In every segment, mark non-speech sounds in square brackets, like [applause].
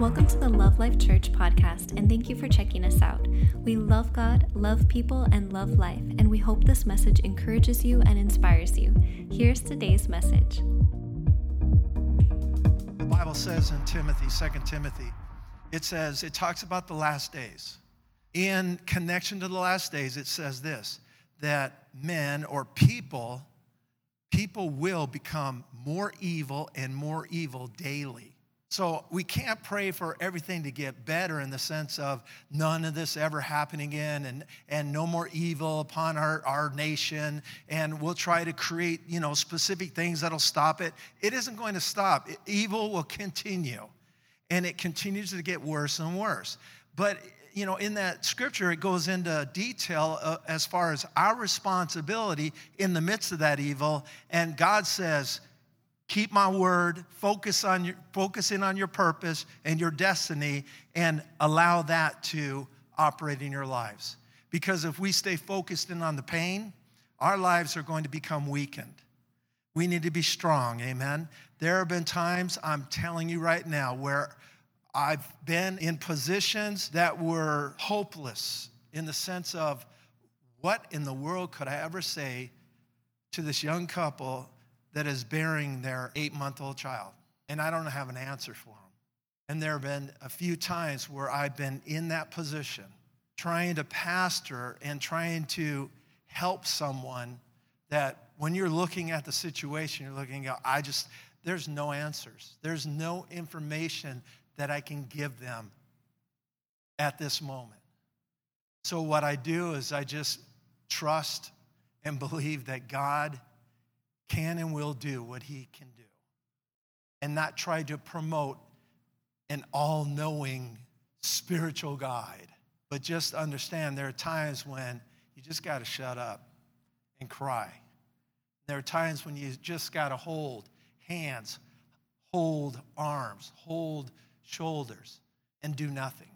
Welcome to the Love Life Church podcast, and thank you for checking us out. We love God, love people, and love life, and we hope this message encourages you and inspires you. Here's today's message. The Bible says in Timothy, 2 Timothy, it says, it talks about the last days. In connection to the last days, it says this that men or people, people will become more evil and more evil daily. So we can't pray for everything to get better in the sense of none of this ever happening again and, and no more evil upon our, our nation. And we'll try to create, you know, specific things that'll stop it. It isn't going to stop. Evil will continue. And it continues to get worse and worse. But you know, in that scripture, it goes into detail uh, as far as our responsibility in the midst of that evil. And God says, keep my word, focus on your, focus in on your purpose and your destiny, and allow that to operate in your lives. Because if we stay focused in on the pain, our lives are going to become weakened. We need to be strong, amen. There have been times, I'm telling you right now, where I've been in positions that were hopeless in the sense of what in the world could I ever say to this young couple that is bearing their eight month old child. And I don't have an answer for them. And there have been a few times where I've been in that position, trying to pastor and trying to help someone that when you're looking at the situation, you're looking at, I just, there's no answers. There's no information that I can give them at this moment. So, what I do is I just trust and believe that God can and will do what he can do and not try to promote an all knowing spiritual guide, but just understand there are times when you just got to shut up and cry. There are times when you just got to hold hands, hold arms, hold shoulders, and do nothing.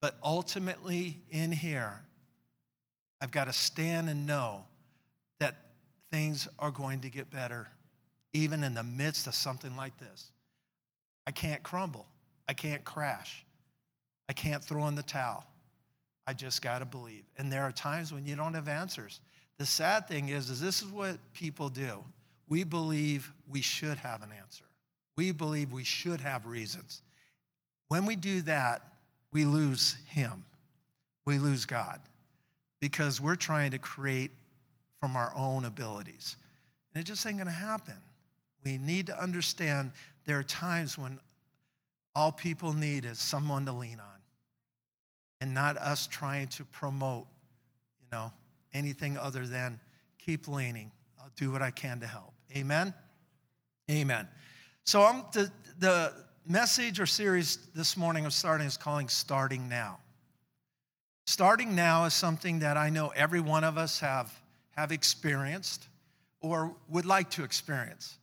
But ultimately, in here, I've got to stand and know things are going to get better, even in the midst of something like this. I can't crumble. I can't crash. I can't throw in the towel. I just got to believe. And there are times when you don't have answers. The sad thing is, is this is what people do. We believe we should have an answer. We believe we should have reasons. When we do that, we lose Him. We lose God because we're trying to create from our own abilities. And it just ain't gonna happen. We need to understand there are times when all people need is someone to lean on and not us trying to promote, you know, anything other than keep leaning. I'll do what I can to help. Amen? Amen. So I'm the, the message or series this morning I'm starting is calling Starting Now. Starting now is something that I know every one of us have have experienced or would like to experience.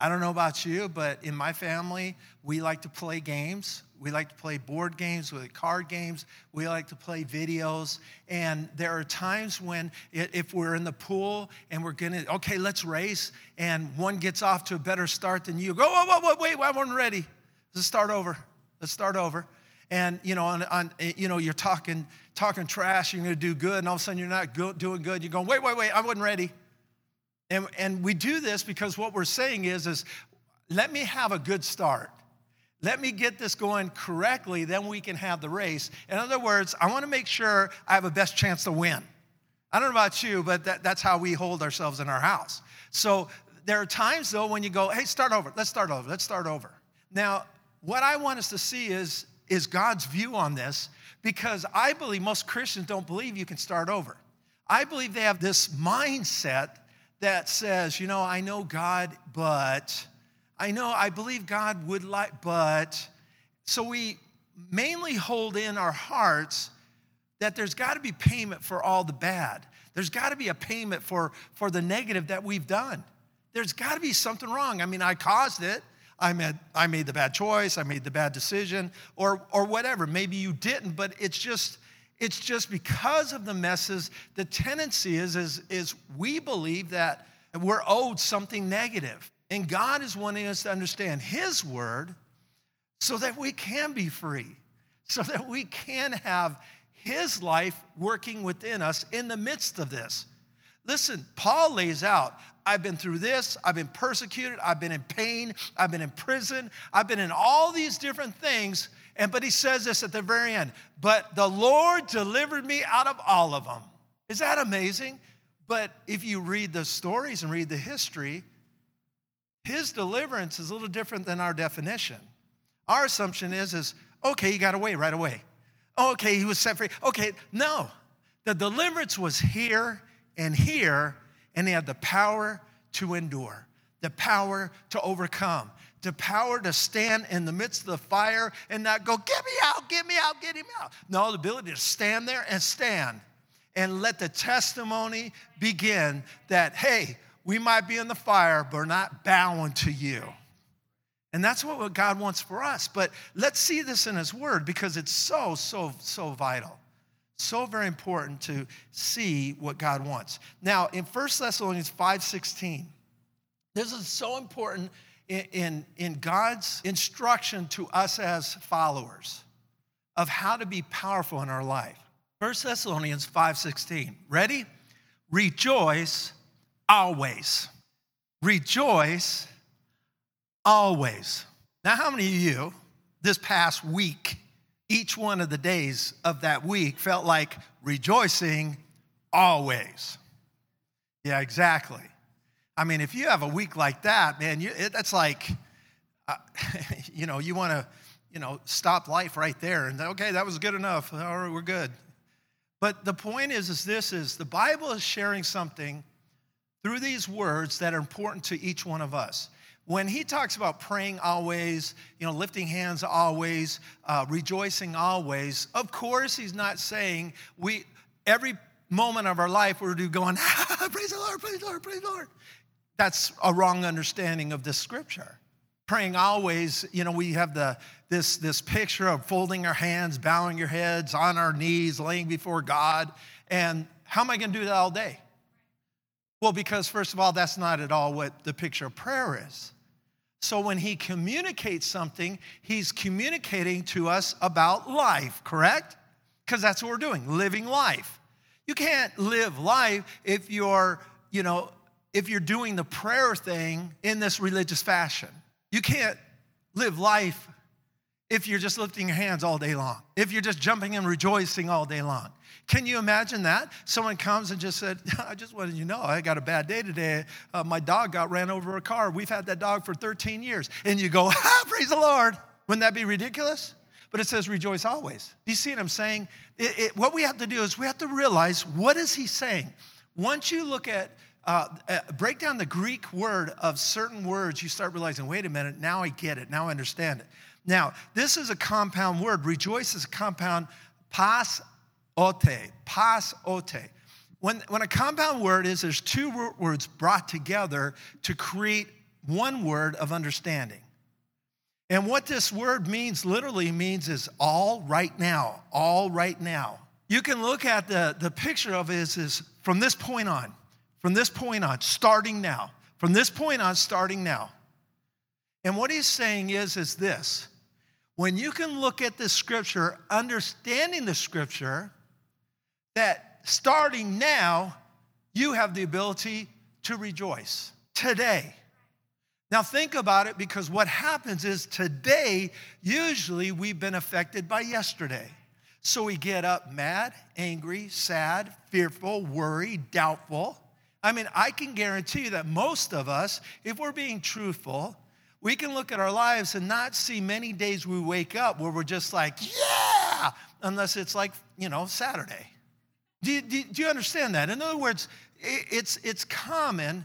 I don't know about you, but in my family, we like to play games. We like to play board games, we like card games, we like to play videos. And there are times when, if we're in the pool and we're gonna, okay, let's race, and one gets off to a better start than you, go, whoa, whoa, whoa, wait, I wasn't ready. Let's start over. Let's start over and you know, on, on, eh, you know, you're talking, talking trash, you're gonna do good, and all of a sudden you're not go, doing good. You're going, wait, wait, wait, I wasn't ready. And, and we do this because what we're saying is, is let me have a good start. Let me get this going correctly, then we can have the race. In other words, I want to make sure I have a best chance to win. I don't know about you, but that, that's how we hold ourselves in our house. So there are times though when you go, hey, start over, let's start over, let's start over. Now, what I want us to see is is God's view on this because I believe most Christians don't believe you can start over. I believe they have this mindset that says, you know, I know God, but I know, I believe God would like, but. So we mainly hold in our hearts that there's got to be payment for all the bad. There's got to be a payment for, for the negative that we've done. There's got to be something wrong. I mean, I caused it. I made, I made the bad choice, I made the bad decision, or, or whatever. Maybe you didn't, but it's just, it's just because of the messes, the tendency is, is, is we believe that we're owed something negative. And God is wanting us to understand His word so that we can be free, so that we can have his life working within us in the midst of this. Listen, Paul lays out I've been through this, I've been persecuted, I've been in pain, I've been in prison, I've been in all these different things. And but he says this at the very end, but the Lord delivered me out of all of them. Is that amazing? But if you read the stories and read the history, his deliverance is a little different than our definition. Our assumption is, is okay, he got away right away. Okay, he was set free. Okay, no. The deliverance was here and here, and he had the power to endure, the power to overcome, the power to stand in the midst of the fire and not go, get me out, get me out, get him out. No, the ability to stand there and stand and let the testimony begin that, hey, we might be in the fire, but we're not bowing to you. And that's what God wants for us. But let's see this in His Word because it's so, so, so vital. So very important to see what God wants. Now, in 1 Thessalonians 5:16, this is so important in, in, in God's instruction to us as followers of how to be powerful in our life. 1 Thessalonians 5:16. Ready? Rejoice always. Rejoice always. Now, how many of you this past week, each one of the days of that week felt like rejoicing always? Yeah, exactly. I mean, if you have a week like that, man, you, it, that's like, uh, [laughs] you know, you want to, you know, stop life right there and okay, that was good enough. All right, we're good. But the point is, is this is the Bible is sharing something through these words that are important to each one of us. When he talks about praying always, you know, lifting hands always, uh, rejoicing always, of course, he's not saying we every moment of our life we're going, [laughs] ah, praise the Lord, praise the Lord, praise the Lord. That's a wrong understanding of this scripture. Praying always, you know, we have the this, this picture of folding our hands, bowing your heads, on our knees, laying before God. And how am I going to do that all day? Well, because first of all, that's not at all what the picture of prayer is. So when he communicates something, he's communicating to us about life, correct? Because that's what we're doing, living life. You can't live life if you're, you know, if you're doing the prayer thing in this religious fashion. You can't live life if you're just lifting your hands all day long, if you're just jumping and rejoicing all day long. Can you imagine that? Someone comes and just said, [laughs] I just wanted you to know, I got a bad day today. Uh, my dog got ran over a car. We've had that dog for 13 years. And you go, [laughs] praise the Lord. Wouldn't that be ridiculous? But it says rejoice always. Do you see what I'm saying? It, it, what we have to do is we have to realize what is he saying? Once you look at uh, uh, break down the Greek word of certain words, you start realizing, wait a minute, now I get it, now I understand it. Now, this is a compound word. Rejoice is a compound pas ote, pas ote. When, when a compound word is, there's two words brought together to create one word of understanding. And what this word means literally means is all right now, all right now. You can look at the, the picture of it is, is from this point on, from this point on, starting now, from this point on, starting now. And what he's saying is, is this when you can look at the scripture, understanding the scripture, that starting now, you have the ability to rejoice today. Now, think about it because what happens is today, usually we've been affected by yesterday. So we get up mad, angry, sad, fearful, worried, doubtful. I mean, I can guarantee you that most of us, if we're being truthful, we can look at our lives and not see many days we wake up where we're just like, yeah, unless it's like, you know, Saturday. Do you, do, you understand that? In other words, it's, it's common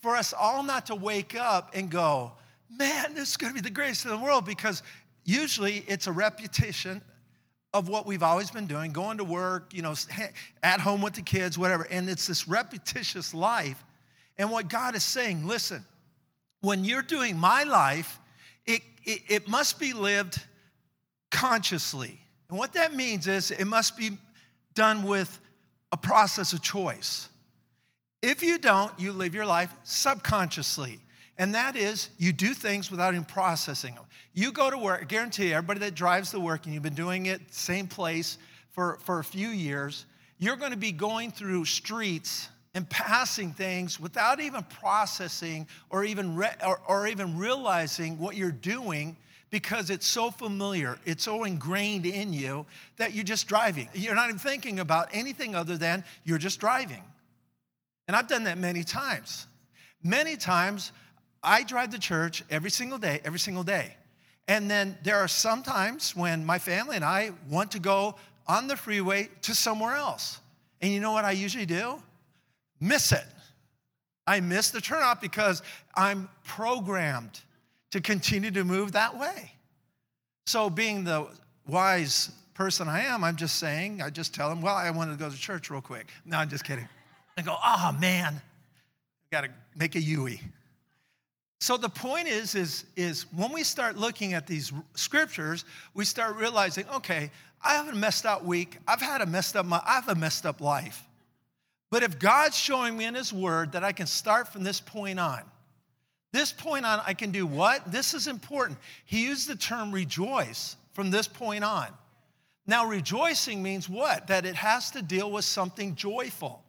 for us all not to wake up and go, man, this is going to be the greatest in the world because usually it's a repetition of what we've always been doing, going to work, you know, at home with the kids, whatever. And it's this repetitious life. And what God is saying, listen, when you're doing my life, it, it, it must be lived consciously. And what that means is it must be done with a process of choice. If you don't, you live your life subconsciously. And that is, you do things without even processing them. You go to work, I guarantee everybody that drives to work and you've been doing it same place for, for a few years, you're going to be going through streets and passing things without even processing or even, re- or, or even realizing what you're doing because it's so familiar, it's so ingrained in you that you're just driving. You're not even thinking about anything other than you're just driving. And I've done that many times. Many times, I drive to church every single day, every single day. And then there are some times when my family and I want to go on the freeway to somewhere else. And you know what I usually do? Miss it. I miss the turnoff because I'm programmed to continue to move that way. So, being the wise person I am, I'm just saying, I just tell them, well, I wanted to go to church real quick. No, I'm just kidding. I go, oh man, I got to make a Yui. So the point is, is, is when we start looking at these scriptures, we start realizing, okay, I have a messed up week. I've had a messed up, I have a messed up life. But if God's showing me in His Word that I can start from this point on, this point on, I can do what? This is important. He used the term rejoice from this point on. Now, rejoicing means what? That it has to deal with something joyful,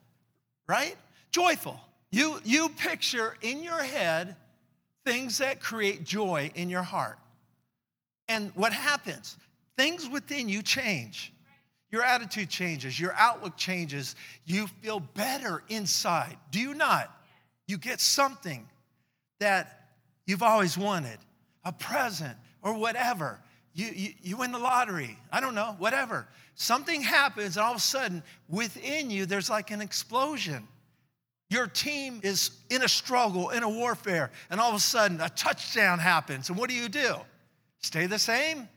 right? Joyful. You, you picture in your head things that create joy in your heart. And what happens? Things within you change. Your attitude changes, your outlook changes. You feel better inside. Do you not? You get something that you've always wanted a present or whatever. You, you, you win the lottery, I don't know, whatever. Something happens, and all of a sudden, within you, there's like an explosion. Your team is in a struggle, in a warfare, and all of a sudden a touchdown happens. And what do you do? Stay the same?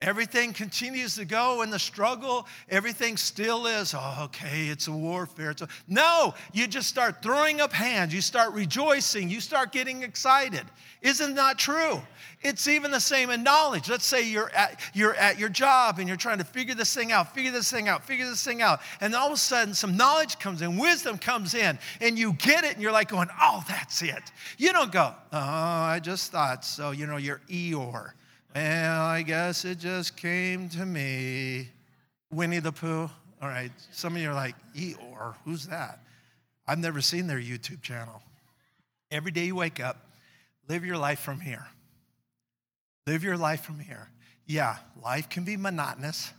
Everything continues to go in the struggle. Everything still is, oh, okay, it's a warfare. It's a... No, you just start throwing up hands. You start rejoicing. You start getting excited. Isn't that true? It's even the same in knowledge. Let's say you're at, you're at your job and you're trying to figure this thing out, figure this thing out, figure this thing out. And all of a sudden, some knowledge comes in, wisdom comes in, and you get it, and you're like going, oh, that's it. You don't go, oh, I just thought so. You know, you're Eeyore. Well, I guess it just came to me. Winnie the Pooh. All right, some of you are like, Eeyore, who's that? I've never seen their YouTube channel. Every day you wake up, live your life from here. Live your life from here. Yeah, life can be monotonous.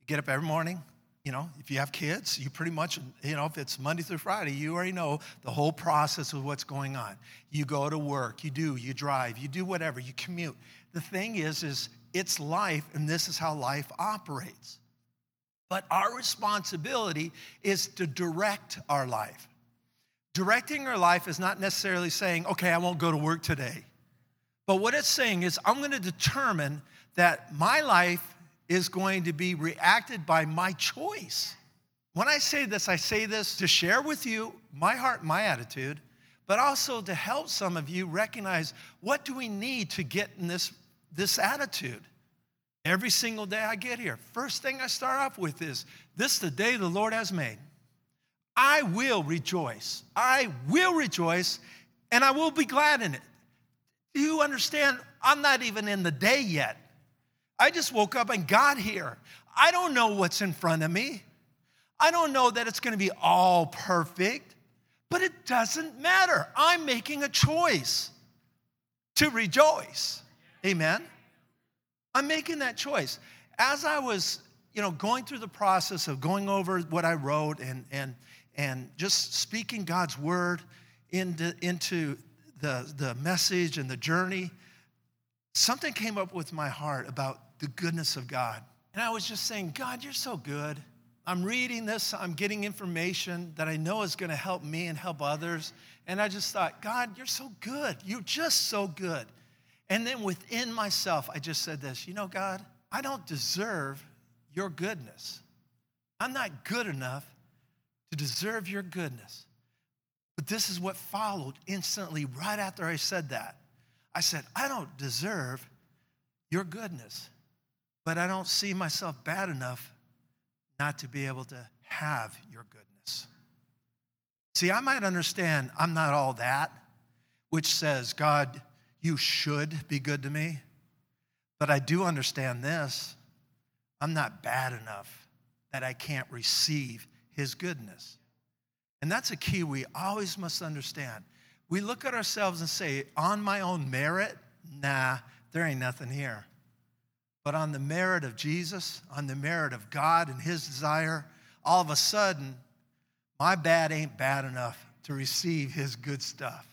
You get up every morning, you know, if you have kids, you pretty much, you know, if it's Monday through Friday, you already know the whole process of what's going on. You go to work, you do, you drive, you do whatever, you commute. The thing is, is it's life, and this is how life operates. But our responsibility is to direct our life. Directing our life is not necessarily saying, okay, I won't go to work today. But what it's saying is, I'm going to determine that my life is going to be reacted by my choice. When I say this, I say this to share with you my heart, my attitude, but also to help some of you recognize what do we need to get in this this attitude every single day I get here. First thing I start off with is this is the day the Lord has made. I will rejoice. I will rejoice and I will be glad in it. Do you understand? I'm not even in the day yet. I just woke up and got here. I don't know what's in front of me. I don't know that it's going to be all perfect, but it doesn't matter. I'm making a choice to rejoice. Amen. I'm making that choice. As I was, you know, going through the process of going over what I wrote and and and just speaking God's word into into the the message and the journey, something came up with my heart about the goodness of God. And I was just saying, God, you're so good. I'm reading this, I'm getting information that I know is going to help me and help others. And I just thought, God, you're so good. You're just so good. And then within myself, I just said this you know, God, I don't deserve your goodness. I'm not good enough to deserve your goodness. But this is what followed instantly right after I said that. I said, I don't deserve your goodness, but I don't see myself bad enough not to be able to have your goodness. See, I might understand I'm not all that which says, God, you should be good to me. But I do understand this I'm not bad enough that I can't receive his goodness. And that's a key we always must understand. We look at ourselves and say, on my own merit, nah, there ain't nothing here. But on the merit of Jesus, on the merit of God and his desire, all of a sudden, my bad ain't bad enough to receive his good stuff.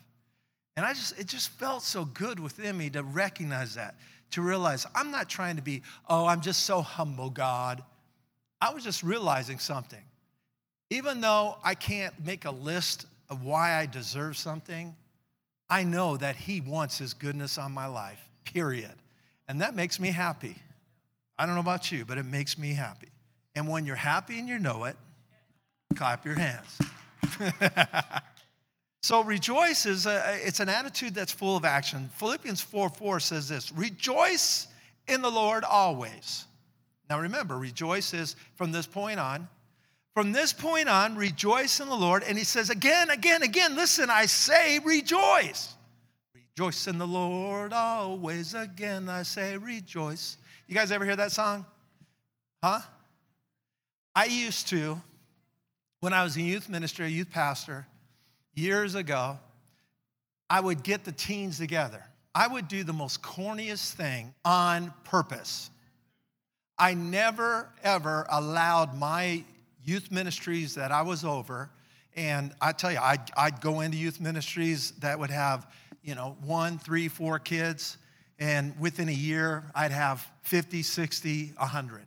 And I just, it just felt so good within me to recognize that, to realize I'm not trying to be, oh, I'm just so humble, God. I was just realizing something. Even though I can't make a list of why I deserve something, I know that He wants His goodness on my life, period. And that makes me happy. I don't know about you, but it makes me happy. And when you're happy and you know it, clap your hands. [laughs] so rejoice is a, it's an attitude that's full of action. Philippians 4 4 says this rejoice in the Lord always. Now remember, rejoice is from this point on. From this point on, rejoice in the Lord. And he says again, again, again, listen, I say rejoice. Rejoice in the Lord always. Again, I say rejoice. You guys ever hear that song? Huh? I used to, when I was a youth minister, a youth pastor, years ago, I would get the teens together. I would do the most corniest thing on purpose. I never, ever allowed my youth ministries that I was over, and I tell you, I'd, I'd go into youth ministries that would have, you know, one, three, four kids, and within a year, I'd have 50, 60, 100.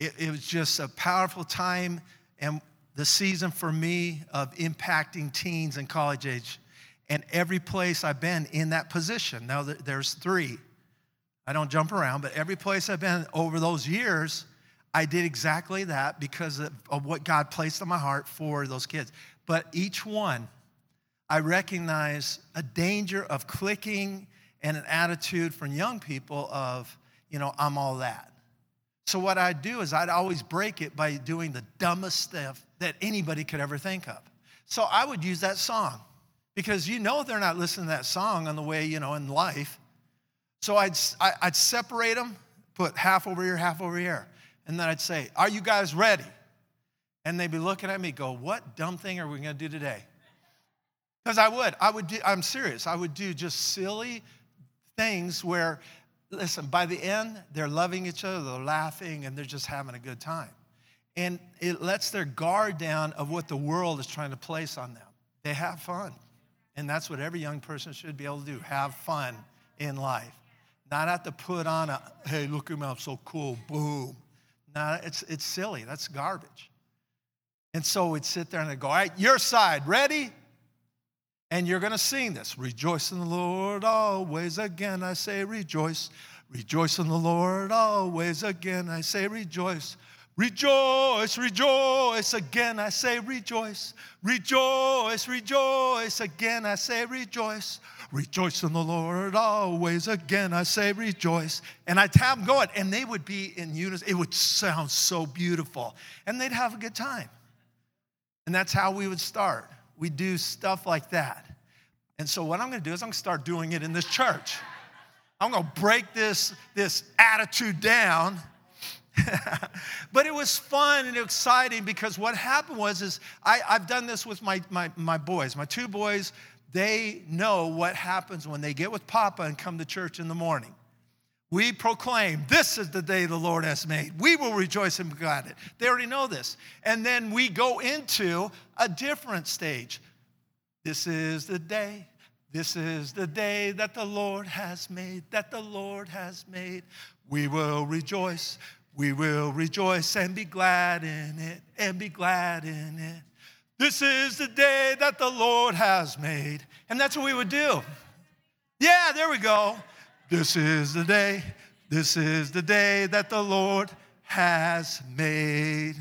It, it was just a powerful time and the season for me of impacting teens and college age. And every place I've been in that position, now there's three. I don't jump around, but every place I've been over those years, I did exactly that because of, of what God placed on my heart for those kids. But each one, I recognize a danger of clicking and an attitude from young people of, you know, I'm all that. So what I'd do is I'd always break it by doing the dumbest stuff that anybody could ever think of. So I would use that song because you know they're not listening to that song on the way, you know, in life. So I'd, I'd separate them, put half over here, half over here. And then I'd say, Are you guys ready? And they'd be looking at me, go, What dumb thing are we going to do today? Because I would. I would do, I'm serious. I would do just silly things where, listen, by the end, they're loving each other, they're laughing, and they're just having a good time. And it lets their guard down of what the world is trying to place on them. They have fun. And that's what every young person should be able to do have fun in life. Not have to put on a, hey, look at me, I'm so cool, boom. No, it's, it's silly. That's garbage. And so we'd sit there and I'd go, all right, your side, ready? And you're going to sing this. Rejoice in the Lord always. Again, I say rejoice. Rejoice in the Lord always. Again, I say rejoice. Rejoice, rejoice. Again, I say rejoice. Rejoice, rejoice. Again, I say rejoice. Rejoice in the Lord always. Again, I say rejoice. And I'd have them going, and they would be in unison. It would sound so beautiful. And they'd have a good time. And that's how we would start. We do stuff like that. And so, what I'm to do is I'm to start doing it in this church. I'm to break this, this attitude down. [laughs] but it was fun and exciting because what happened was is I, I've done this with my, my, my boys. My two boys, they know what happens when they get with Papa and come to church in the morning. We proclaim, This is the day the Lord has made. We will rejoice and be glad. In it. They already know this. And then we go into a different stage. This is the day. This is the day that the Lord has made, that the Lord has made. We will rejoice. We will rejoice and be glad in it, and be glad in it. This is the day that the Lord has made. And that's what we would do. Yeah, there we go. This is the day, this is the day that the Lord has made.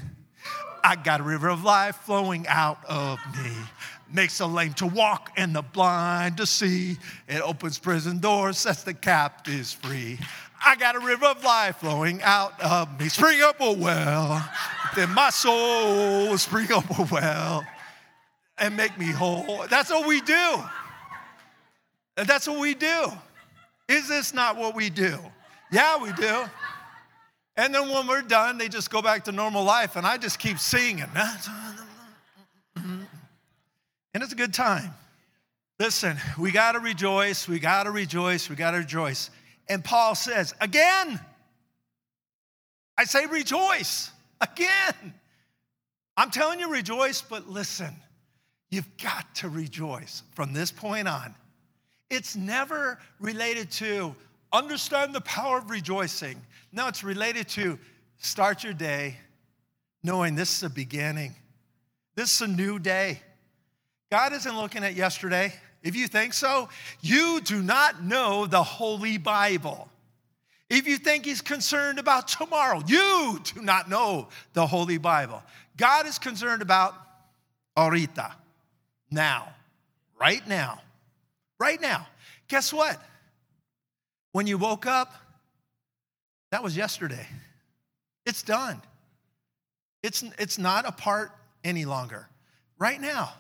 I got a river of life flowing out of me. Makes the lame to walk and the blind to see. It opens prison doors, sets the captives free. I got a river of life flowing out of me. Spring up a well, then my soul will spring up a well and make me whole. That's what we do. And that's what we do. Is this not what we do? Yeah, we do. And then when we're done, they just go back to normal life, and I just keep singing. [laughs] And it's a good time. Listen, we got to rejoice, we got to rejoice, we got to rejoice. And Paul says, again, I say rejoice, again. I'm telling you, rejoice, but listen, you've got to rejoice from this point on. It's never related to understand the power of rejoicing. No, it's related to start your day knowing this is a beginning. This is a new day. God isn't looking at yesterday. If you think so, you do not know the Holy Bible. If you think He's concerned about tomorrow, you do not know the Holy Bible. God is concerned about ahorita, now, right now, right now. Guess what? When you woke up, that was yesterday. It's done. It's, it's not a part any longer. Right now.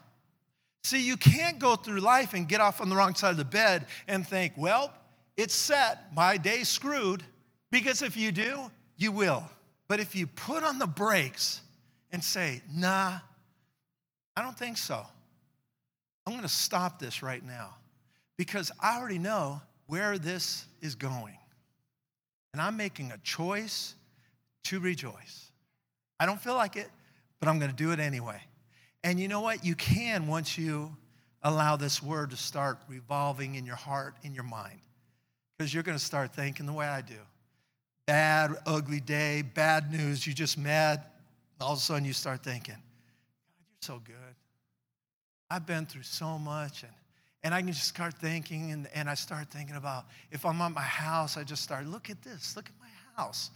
See, you can't go through life and get off on the wrong side of the bed and think, well, it's set, my day's screwed. Because if you do, you will. But if you put on the brakes and say, nah, I don't think so. I'm to stop this right now because I already know where this is going. And I'm making a choice to rejoice. I don't feel like it, but I'm going to do it anyway. And you know what? You can once you allow this word to start revolving in your heart, in your mind, because you're going to start thinking the way I do. Bad, ugly day, bad news, you just mad. All of a sudden, you start thinking, God, you're so good. I've been through so much, and, and I can just start thinking, and, and I start thinking about if I'm at my house, I just start, look at this, look at my house.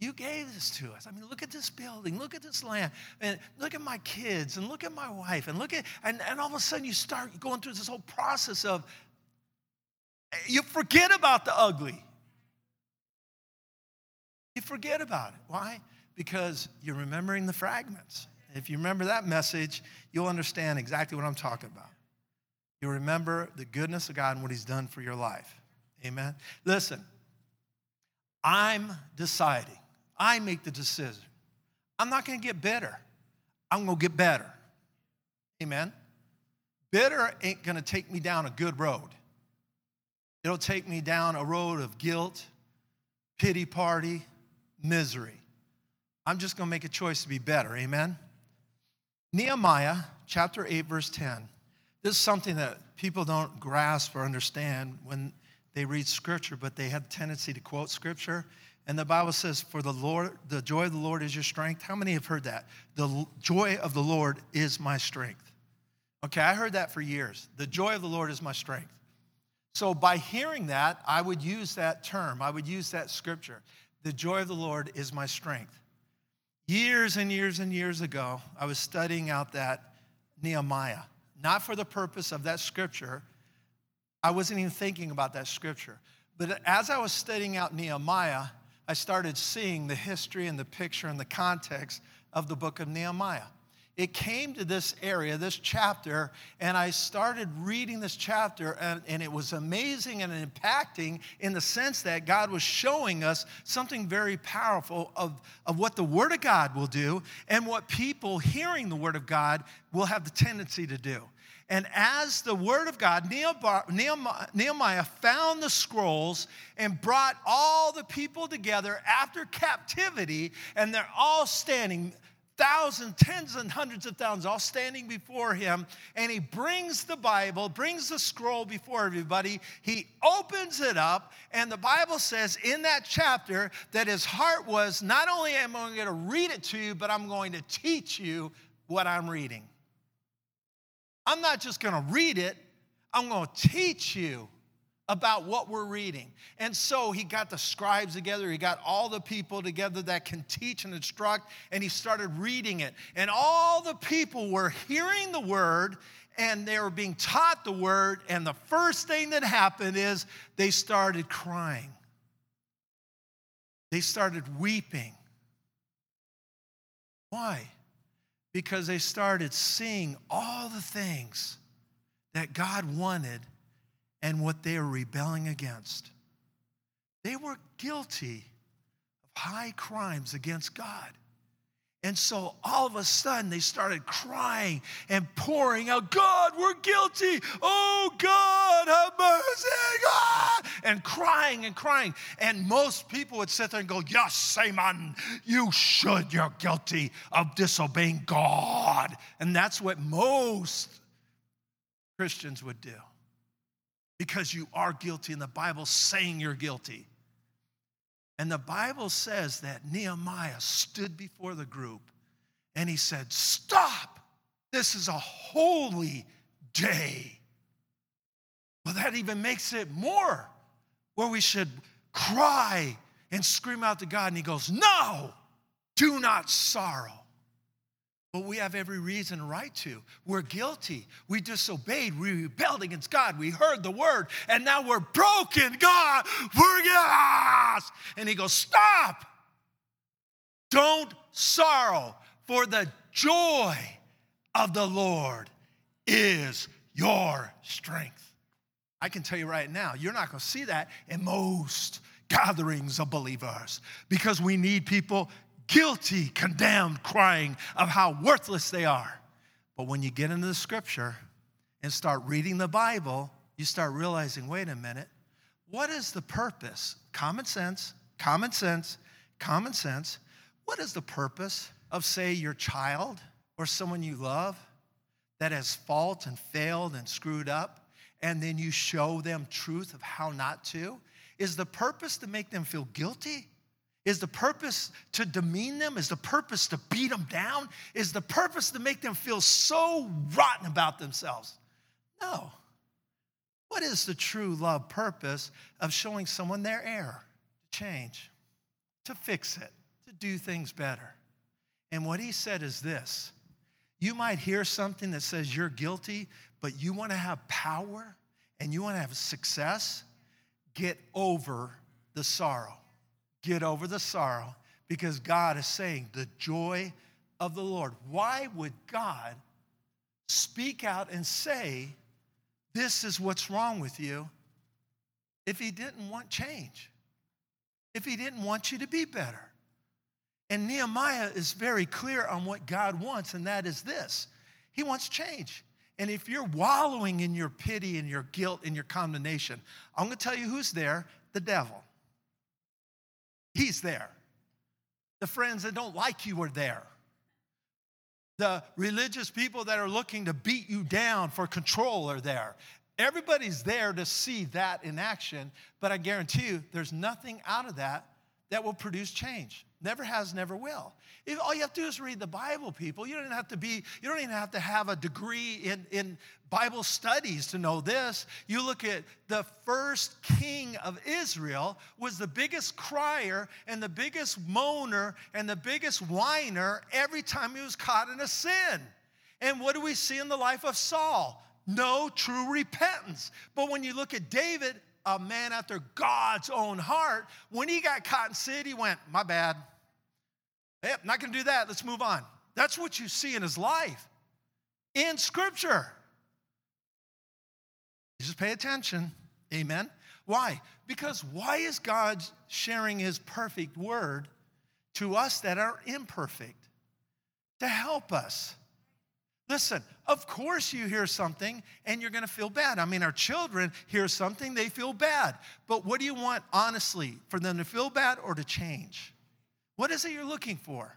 You gave this to us. I mean, look at this building, look at this land, and look at my kids, and look at my wife, and look at, and, and all of a sudden you start going through this whole process of, you forget about the ugly. You forget about it. Why? Because you're remembering the fragments. If you remember that message, you'll understand exactly what I'm talking about. You'll remember the goodness of God and what He's done for your life. Amen. Listen, I'm deciding I make the decision. I'm not going to get bitter. I'm going to get better. Amen. Bitter ain't going to take me down a good road. It'll take me down a road of guilt, pity party, misery. I'm just going to make a choice to be better. Amen. Nehemiah chapter 8, verse 10. This is something that people don't grasp or understand when they read scripture, but they have a tendency to quote scripture and the Bible says, For the Lord, the joy of the Lord is your strength. How many have heard that? The joy of the Lord is my strength. Okay, I heard that for years. The joy of the Lord is my strength. So by hearing that, I would use that term, I would use that scripture. The joy of the Lord is my strength. Years and years and years ago, I was studying out that Nehemiah, not for the purpose of that scripture. I wasn't even thinking about that scripture. But as I was studying out Nehemiah, I started seeing the history and the picture and the context of the book of Nehemiah. It came to this area, this chapter, and I started reading this chapter, and, and, it was amazing and impacting in the sense that God was showing us something very powerful of, of what the Word of God will do and what people hearing the Word of God will have the tendency to do. And as the word of God, Nehemiah found the scrolls and brought all the people together after captivity, and they're all standing, thousands, tens, and hundreds of thousands, all standing before him. And he brings the Bible, brings the scroll before everybody. He opens it up, and the Bible says in that chapter that his heart was not only am I going to read it to you, but I'm going to teach you what I'm reading. I'm not just going to read it, I'm going to teach you about what we're reading. And so he got the scribes together, he got all the people together that can teach and instruct, and he started reading it. And all the people were hearing the word and they were being taught the word. And the first thing that happened is they started crying, they started weeping. Why? Because they started seeing all the things that God wanted and what they were rebelling against. They were guilty of high crimes against God. And so all of a sudden they started crying and pouring out, God, we're guilty. Oh, God, have mercy, God. And crying and crying. And most people would sit there and go, Yes, Simon, you should. You're guilty of disobeying God. And that's what most Christians would do because you are guilty, and the Bible's saying you're guilty. And the Bible says that Nehemiah stood before the group and he said, Stop! This is a holy day. Well, that even makes it more where we should cry and scream out to God. And he goes, No, do not sorrow. But we have every reason right to. We're guilty. We disobeyed. We rebelled against God. We heard the word, and now we're broken. God, forgive us. And he goes, Stop. Don't sorrow, for the joy of the Lord is your strength. I can tell you right now, you're not going to see that in most gatherings of believers because we need people guilty, condemned, crying of how worthless they are. But when you get into the scripture and start reading the Bible, you start realizing wait a minute, what is the purpose? Common sense, common sense, common sense. What is the purpose of, say, your child or someone you love that has fault and failed and screwed up, and then you show them truth of how not to? Is the purpose to make them feel guilty? Is the purpose to demean them? Is the purpose to beat them down? Is the purpose to make them feel so rotten about themselves? No. What is the true love purpose of showing someone their error? To change, to fix it, to do things better. And what he said is this you might hear something that says you're guilty, but you want to have power and you want to have success, get over the sorrow. Get over the sorrow because God is saying the joy of the Lord. Why would God speak out and say, This is what's wrong with you, if He didn't want change? If He didn't want you to be better? And Nehemiah is very clear on what God wants, and that is this He wants change. And if you're wallowing in your pity and your guilt and your condemnation, I'm gonna tell you who's there the devil. He's there. The friends that don't like you are there. The religious people that are looking to beat you down for control are there. Everybody's there to see that in action, but I guarantee you there's nothing out of that that will produce change. Never has, never will. If all you have to do is read the Bible, people. You don't have to be, you don't even have to have a degree in, in Bible studies to know this. You look at the first king of Israel was the biggest crier and the biggest moaner and the biggest whiner every time he was caught in a sin. And what do we see in the life of Saul? No true repentance. But when you look at David, a man after God's own heart, when he got caught in sin, he went, My bad. Yep, not gonna do that. Let's move on. That's what you see in his life in Scripture. Just pay attention. Amen. Why? Because why is God sharing his perfect word to us that are imperfect? To help us. Listen, of course you hear something and you're going to feel bad. I mean, our children hear something, they feel bad. But what do you want, honestly, for them to feel bad or to change? What is it you're looking for?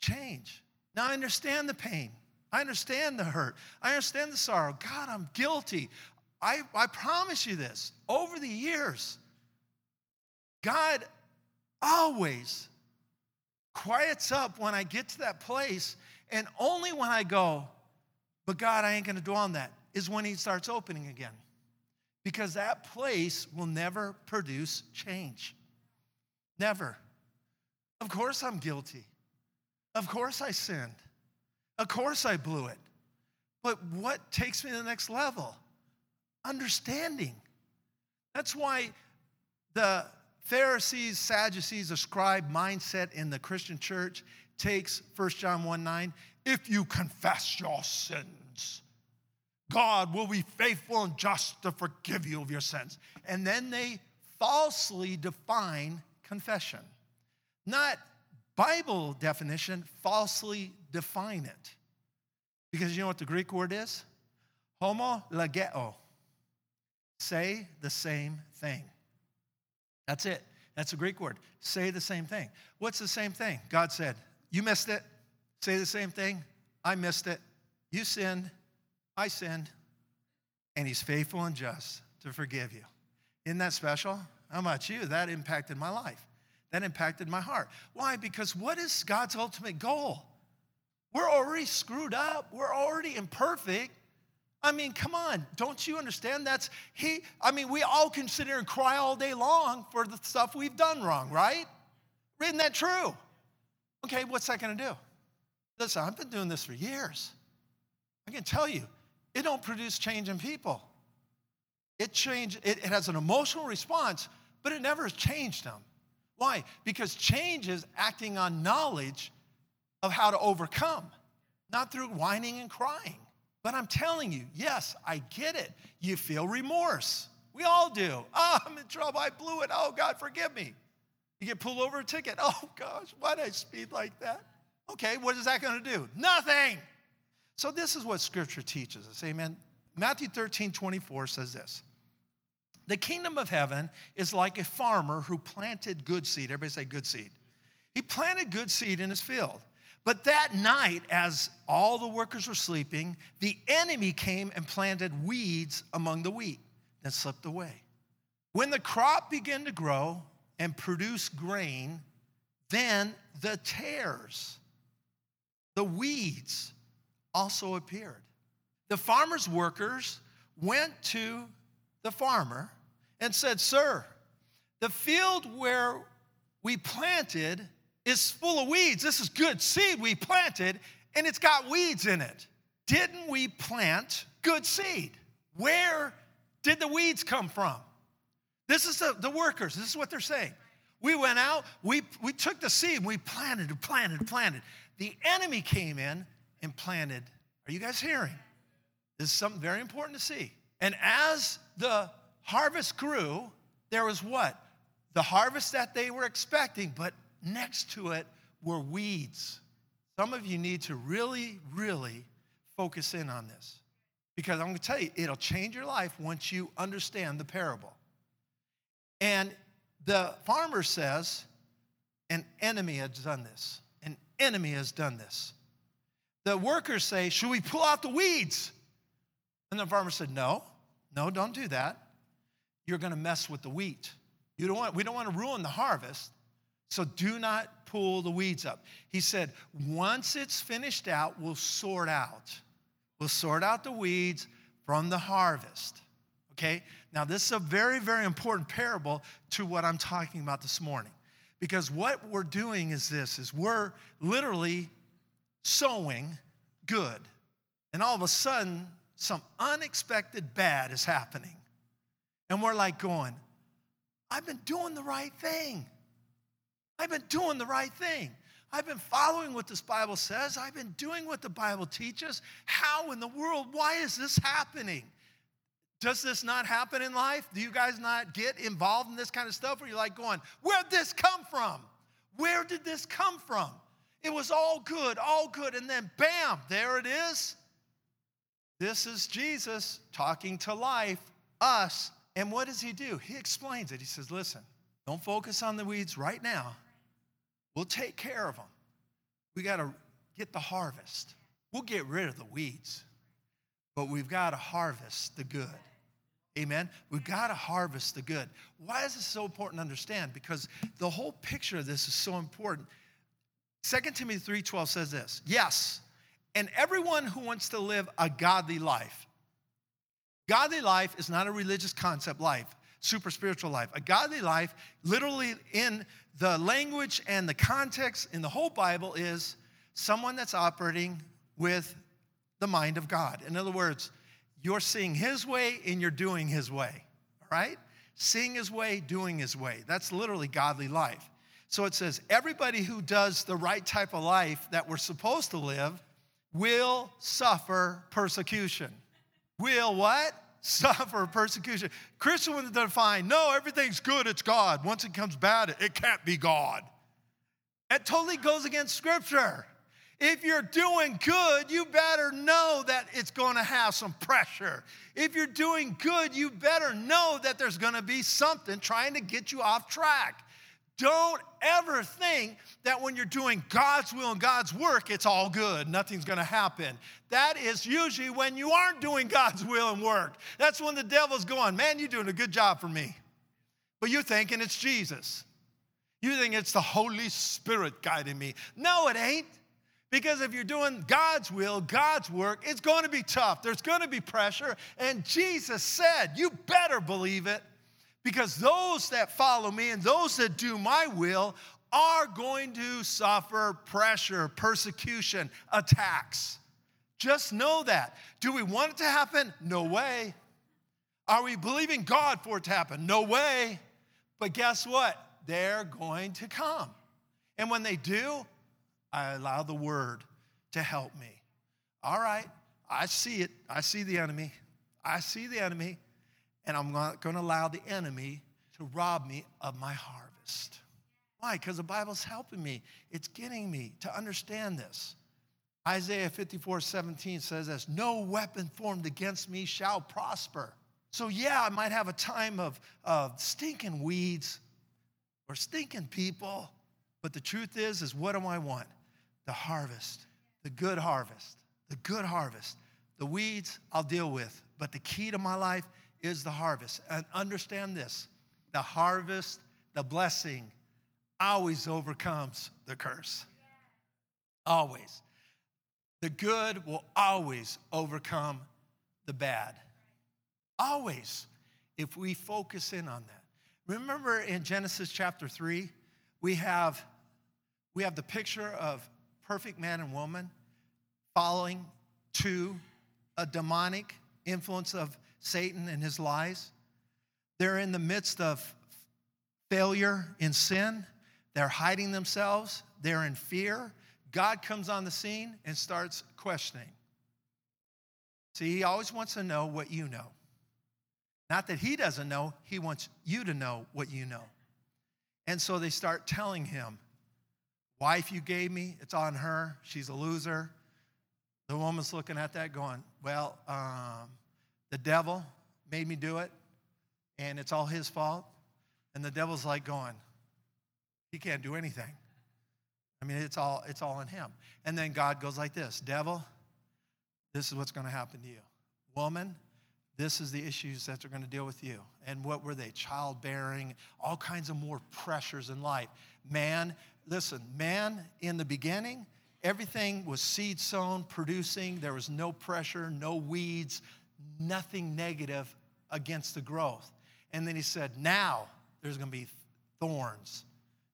Change. Now, I understand the pain. I understand the hurt. I understand the sorrow. God, I'm guilty. I, I promise you this over the years, God always quiets up when I get to that place, and only when I go, but God, I ain't gonna dwell on that, is when He starts opening again. Because that place will never produce change. Never. Of course I'm guilty. Of course I sinned. Of course I blew it. But what takes me to the next level? Understanding. That's why the Pharisees, Sadducees, ascribed mindset in the Christian church takes 1 John 1 9. If you confess your sins, God will be faithful and just to forgive you of your sins. And then they falsely define confession. Not Bible definition, falsely define it. Because you know what the Greek word is? Homologeo. Say the same thing. That's it. That's a Greek word. Say the same thing. What's the same thing? God said, You missed it. Say the same thing. I missed it. You sinned. I sinned. And He's faithful and just to forgive you. Isn't that special? How about you? That impacted my life. That impacted my heart. Why? Because what is God's ultimate goal? We're already screwed up. We're already imperfect. I mean, come on, don't you understand? That's he. I mean, we all can sit here and cry all day long for the stuff we've done wrong, right? Isn't that true? Okay, what's that gonna do? Listen, I've been doing this for years. I can tell you, it don't produce change in people. It change, it, it has an emotional response, but it never has changed them. Why? Because change is acting on knowledge of how to overcome, not through whining and crying. But I'm telling you, yes, I get it. You feel remorse. We all do. [laughs] Oh, I'm in trouble. I blew it. Oh, God, forgive me. You get pulled over a ticket. [laughs] Oh, gosh, why did I speed like that? Okay, what is that going to do? Nothing. So, this is what scripture teaches us. Amen. Matthew 13, 24 says this The kingdom of heaven is like a farmer who planted good seed. Everybody say good seed. He planted good seed in his field. But that night, as all the workers were sleeping, the enemy came and planted weeds among the wheat that slipped away. When the crop began to grow and produce grain, then the tares, the weeds, also appeared. The farmer's workers went to the farmer and said, Sir, the field where we planted is full of weeds. This is good seed we planted, and it's got weeds in it. Didn't we plant good seed? Where did the weeds come from? This is the, the workers. This is what they're saying. We went out, we, we took the seed, we planted and planted and planted. The enemy came in and planted. Are you guys hearing? This is something very important to see. And as the harvest grew, there was what? The harvest that they were expecting, but next to it were weeds. Some of you need to really, really focus in on this because I'm going to tell you, it'll change your life once you understand the parable. And the farmer says, An enemy has done this. Enemy has done this. The workers say, Should we pull out the weeds? And the farmer said, No, no, don't do that. You're going to mess with the wheat. You don't want, we don't want to ruin the harvest. So do not pull the weeds up. He said, once it's finished out, we'll sort out. We'll sort out the weeds from the harvest. Okay? Now, this is a very, very important parable to what I'm talking about this morning. Because what we're doing is this is we're literally sowing good. And all of a sudden, some unexpected bad is happening. And we're like going, I've been doing the right thing. I've been doing the right thing. I've been following what this Bible says. I've been doing what the Bible teaches. How in the world, why is this happening? Does this not happen in life? Do you guys not get involved in this kind of stuff? Or you're like going, where'd this come from? Where did this come from? It was all good, all good, and then bam, there it is. This is Jesus talking to life, us. And what does he do? He explains it. He says, listen, don't focus on the weeds right now. We'll take care of them. We got to get the harvest. We'll get rid of the weeds, but we've got to harvest the good. Amen. We've got to harvest the good. Why is this so important to understand? Because the whole picture of this is so important. 2 Timothy 3:12 says this. Yes, and everyone who wants to live a godly life. Godly life is not a religious concept life super spiritual life. A godly life, literally in the language and the context in the whole Bible, is someone that's operating with the mind of God. In other words, you're seeing His way and you're doing His way, right? Seeing His way, doing His way. That's literally godly life. So it says, everybody who does the right type of life that we're supposed to live will suffer persecution will what? [laughs] Suffer persecution. Christian would define, no, everything's good, it's God. Once it comes bad, it can't be God. It totally goes against scripture. If you're doing good, you better know that it's going to have some pressure. If you're doing good, you better know that there's going to be something trying to get you off track. Don't ever think that when you're doing God's will and God's work, it's all good. Nothing's going to happen. That is usually when you aren't doing [laughs] God's will and work. That's when the devil's going, Man, you're doing a good job for me. But you're thinking it's Jesus. You think it's the Holy Spirit guiding me. No, it ain't. Because if you're doing God's will, God's work, it's going to be tough. There's going to be pressure. And Jesus said, You better believe it. Because those that follow me and those that do my will are going to suffer pressure, persecution, attacks. Just know that. Do we want it to happen? No way. Are we believing God for it to happen? No way. But guess what? They're going to come. And when they do, I allow the word to help me. All right, I see it. I see the enemy. I see the enemy, and I'm not going to allow the enemy to rob me of my harvest. Why? Because the Bible's helping me. It's getting me to understand this. Isaiah 54 17 says this No weapon formed against me shall prosper. So, yeah, I might have a time of, of stinking weeds or stinking people, but the truth is, is what do I want? The harvest, the good harvest, the good harvest. The weeds I'll deal with, but the key to my life is the harvest. And understand this the harvest, the blessing, always overcomes the curse. Always. The good will always overcome the bad. Always, if we focus in on that. Remember in Genesis chapter 3, we have, we have the picture of perfect man and woman following to a demonic influence of Satan and his lies. They're in the midst of failure in sin. They're hiding themselves. They're in fear. God comes on the scene and starts questioning. See, he always wants to know what you know. Not that he doesn't know, he wants you to know what you know. And so they start telling him Wife you gave me, it's on her. She's a loser. The woman's looking at that going, Well, um, the devil made me do it, and it's all his fault. And the devil's like going, He can't do anything. I mean, it's all, it's all in him. And then God goes like this Devil, this is what's going to happen to you. Woman, this is the issues that they're going to deal with you. And what were they? Childbearing, all kinds of more pressures in life. Man, listen, man in the beginning, everything was seed sown, producing. There was no pressure, no weeds, nothing negative against the growth. And then he said, now there's going to be thorns,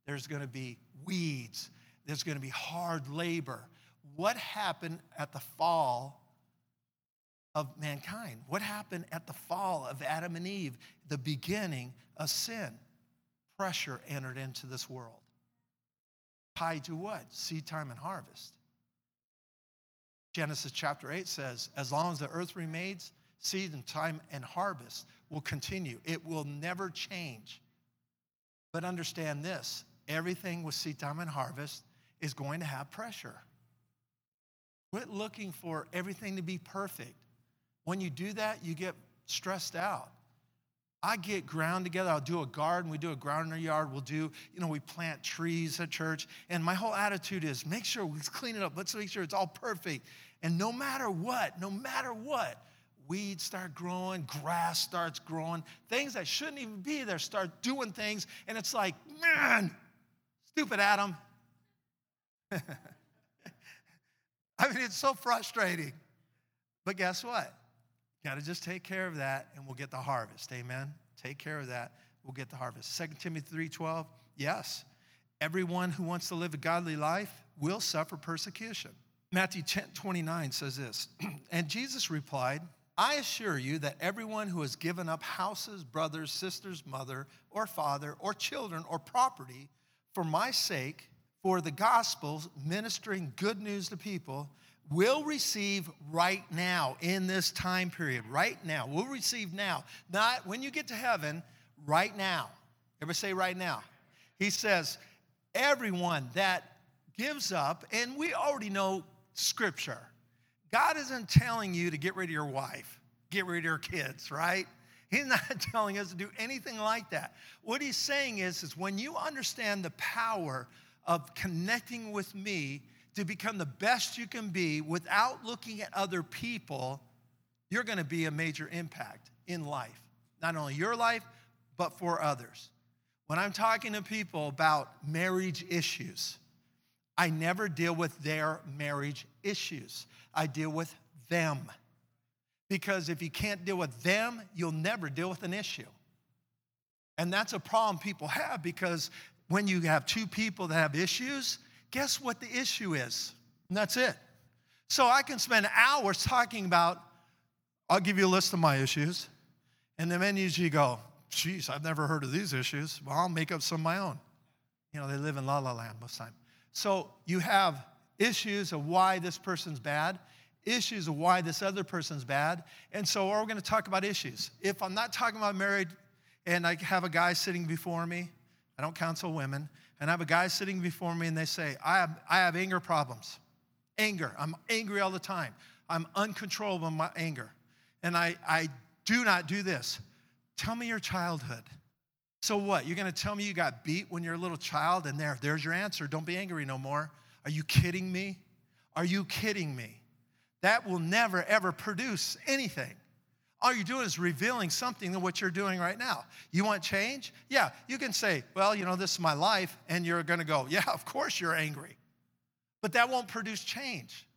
there's going to be weeds, there's going to be hard labor. What happened at the fall of mankind? What happened at the fall of Adam and Eve, the beginning of sin? Pressure entered into this world tied to what? Seed time and harvest. Genesis chapter 8 says, as long as the earth remains, seed and time and harvest will continue. It will never change. But understand this everything with seed time and harvest is going to have pressure. Quit looking for everything to be perfect. When you do that, you get stressed out. I get ground together. I'll do a garden. We do a garden in our yard. We'll do, you know, we plant trees at church. And my whole attitude is make sure we [laughs] clean it up. Let's make sure it's all perfect. And no matter what, no matter what, weeds start growing, grass starts growing, things that shouldn't even be there start doing things. And it's like, man, stupid Adam. [laughs] I mean, it's so frustrating. But guess what? Got to just take care of that and we'll get the harvest. Amen. Take care of that, we'll get the harvest. 2 Timothy 3:12. Yes. Everyone who wants to live a godly life will suffer persecution. Matthew 10, 29 says this, [clears throat] and Jesus replied, I assure you that everyone who has given up houses, brothers, sisters, mother, or father, or children, or property for my sake, for the gospel, ministering good news to people, will receive right now in this time period, right now. We'll receive now. Not when you get to heaven, right now. Ever say right now? He says, everyone that gives up, and we already know scripture. God isn't telling you to get rid of your wife, get rid of your kids, right? He's [laughs] not telling us to do anything like that. What he's saying is, is when you understand the power of connecting with me to become the best you can be without looking at other people, you're going to be a major impact in life. Not only your life, but for others. When I'm talking to people about marriage issues, I never deal with their marriage issues. I deal with them. Because if you can't deal with them, you'll never deal with an issue. And that's a problem people have because when you have two people that have issues, guess what the issue is? And that's it. So I can spend hours talking about, I'll give you a list of my issues. And the men usually go, geez, I've never heard of these issues. Well, I'll make up some of my own. You know, they live in la la land most of the time. So you have issues of why this person's bad, issues of why this other person's bad. And so we're going to talk about issues. If I'm not talking about married and I have a guy sitting before me, I don't counsel women, and I have a guy sitting before me and they say, I have, I have anger problems. Anger. I'm angry all the time. I'm uncontrollable in my anger. And I, I do not do this. Tell me your childhood. So what? You're going to tell me you got beat when you're a little child and there there's your answer. Don't be angry no more. Are you kidding me? Are you kidding me? That will never ever produce anything. All you're doing is revealing something of what you're doing right now. You want change? Yeah, you can say, well, you know, this is my life, and you're gonna go, [laughs] yeah, of course you're angry. But that won't produce change.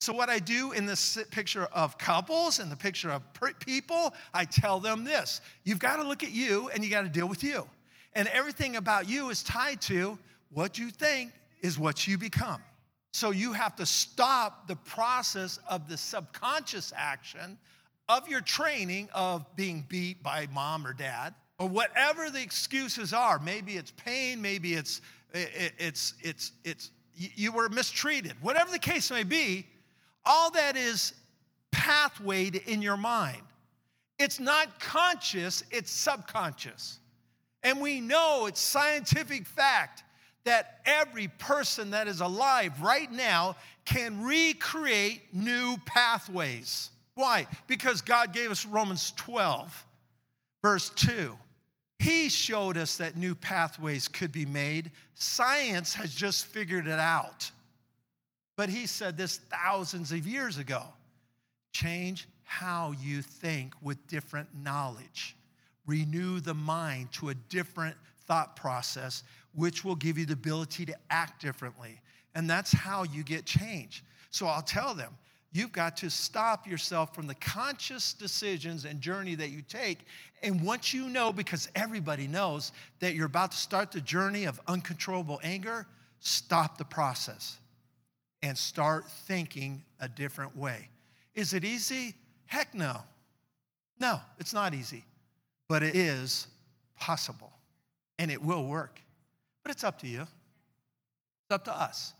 So, what I do in this picture of couples and the picture of people, I tell them this you've got to look at you and you got to deal with you. And everything about you is tied to what you think is what you become. So, you have to stop the process of the subconscious action of your training of being beat by mom or dad or whatever the excuses are. Maybe it's pain, maybe it's, it's, it's, it's, you were mistreated, whatever the case may be all that is pathwayed in your mind. It's not conscious, it's subconscious. And we know it's scientific fact that every person that is alive right now can recreate new pathways. Why? Because God gave us Romans 12, verse 2. He showed us that new pathways could be made. Science has just figured it out. But he said this thousands of years ago. Change how you think with different knowledge. Renew the mind to a different thought process, which will give you the ability to act differently. And that's how you get change. So I'll tell them, you've got to stop yourself from the conscious decisions and journey that you take. And once you know, because everybody knows that you're about to start the journey of uncontrollable anger, stop the process and start thinking a different way. Is it easy? Heck no. No, it's not easy, but it is possible and it will work. But it's up to you, it's up to us.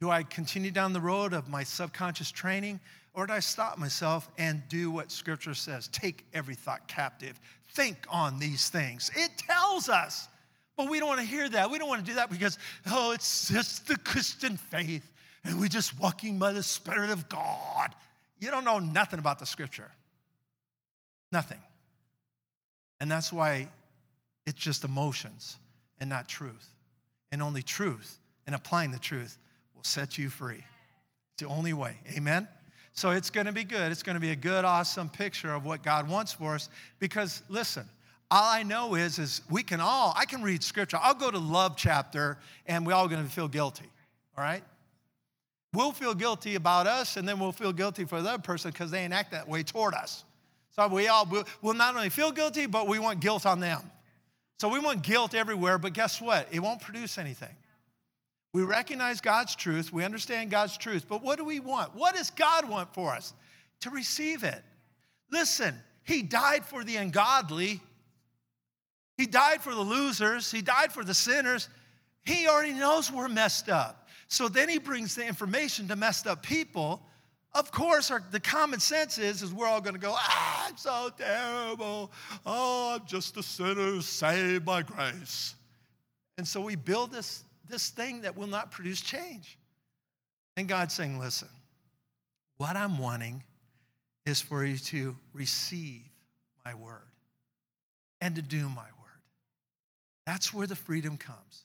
Do I continue down the road of my subconscious training or do I stop myself and do what scripture says? Take every thought captive, think on these things. It tells us. But we don't want to hear that. We don't want to do that because, oh, it's just the Christian faith and we're just walking by the Spirit of God. You don't know nothing about the scripture. Nothing. And that's why it's just emotions and not truth. And only truth and applying the truth will set you free. It's the only way. Amen? So it's going to be good. It's going to be a good, awesome picture of what God wants for us. Because listen, all I know is, is we can all, I can read scripture. I'll go to love chapter and we're all going to feel guilty. All right? We'll feel guilty about us, and then we'll feel guilty for the other person because they ain't act that way toward us. So we all will not only feel guilty, but we want guilt on them. So we want guilt everywhere, but guess what? It won't produce anything. We recognize God's truth, we understand God's truth, but what do we want? What does God want for us? To receive it. Listen, He died for the ungodly, He died for the losers, He died for the sinners. He already knows we're messed up. So then he brings the information to messed up people. Of course, our, the common sense is, is we're all going to go, ah, I'm so terrible. Oh, I'm just a sinner saved by grace. And so we build this, this thing that will not produce change. And God's saying, listen, what I'm wanting is for you to receive my word and to do my word. That's where the freedom comes.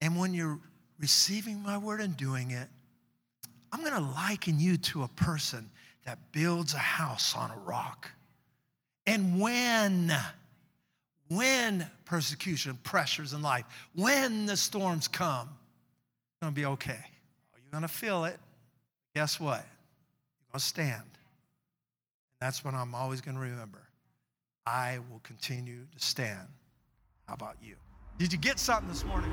And when you're receiving my word and doing it, I'm going to liken you to a person that builds a house on a rock. And when, when persecution, pressures in life, when the storms come, it's going to be okay. You're going to feel it. Guess what? You're going to stand. And that's what I'm always going to remember. I will continue to stand. How about you? Did you get something this morning?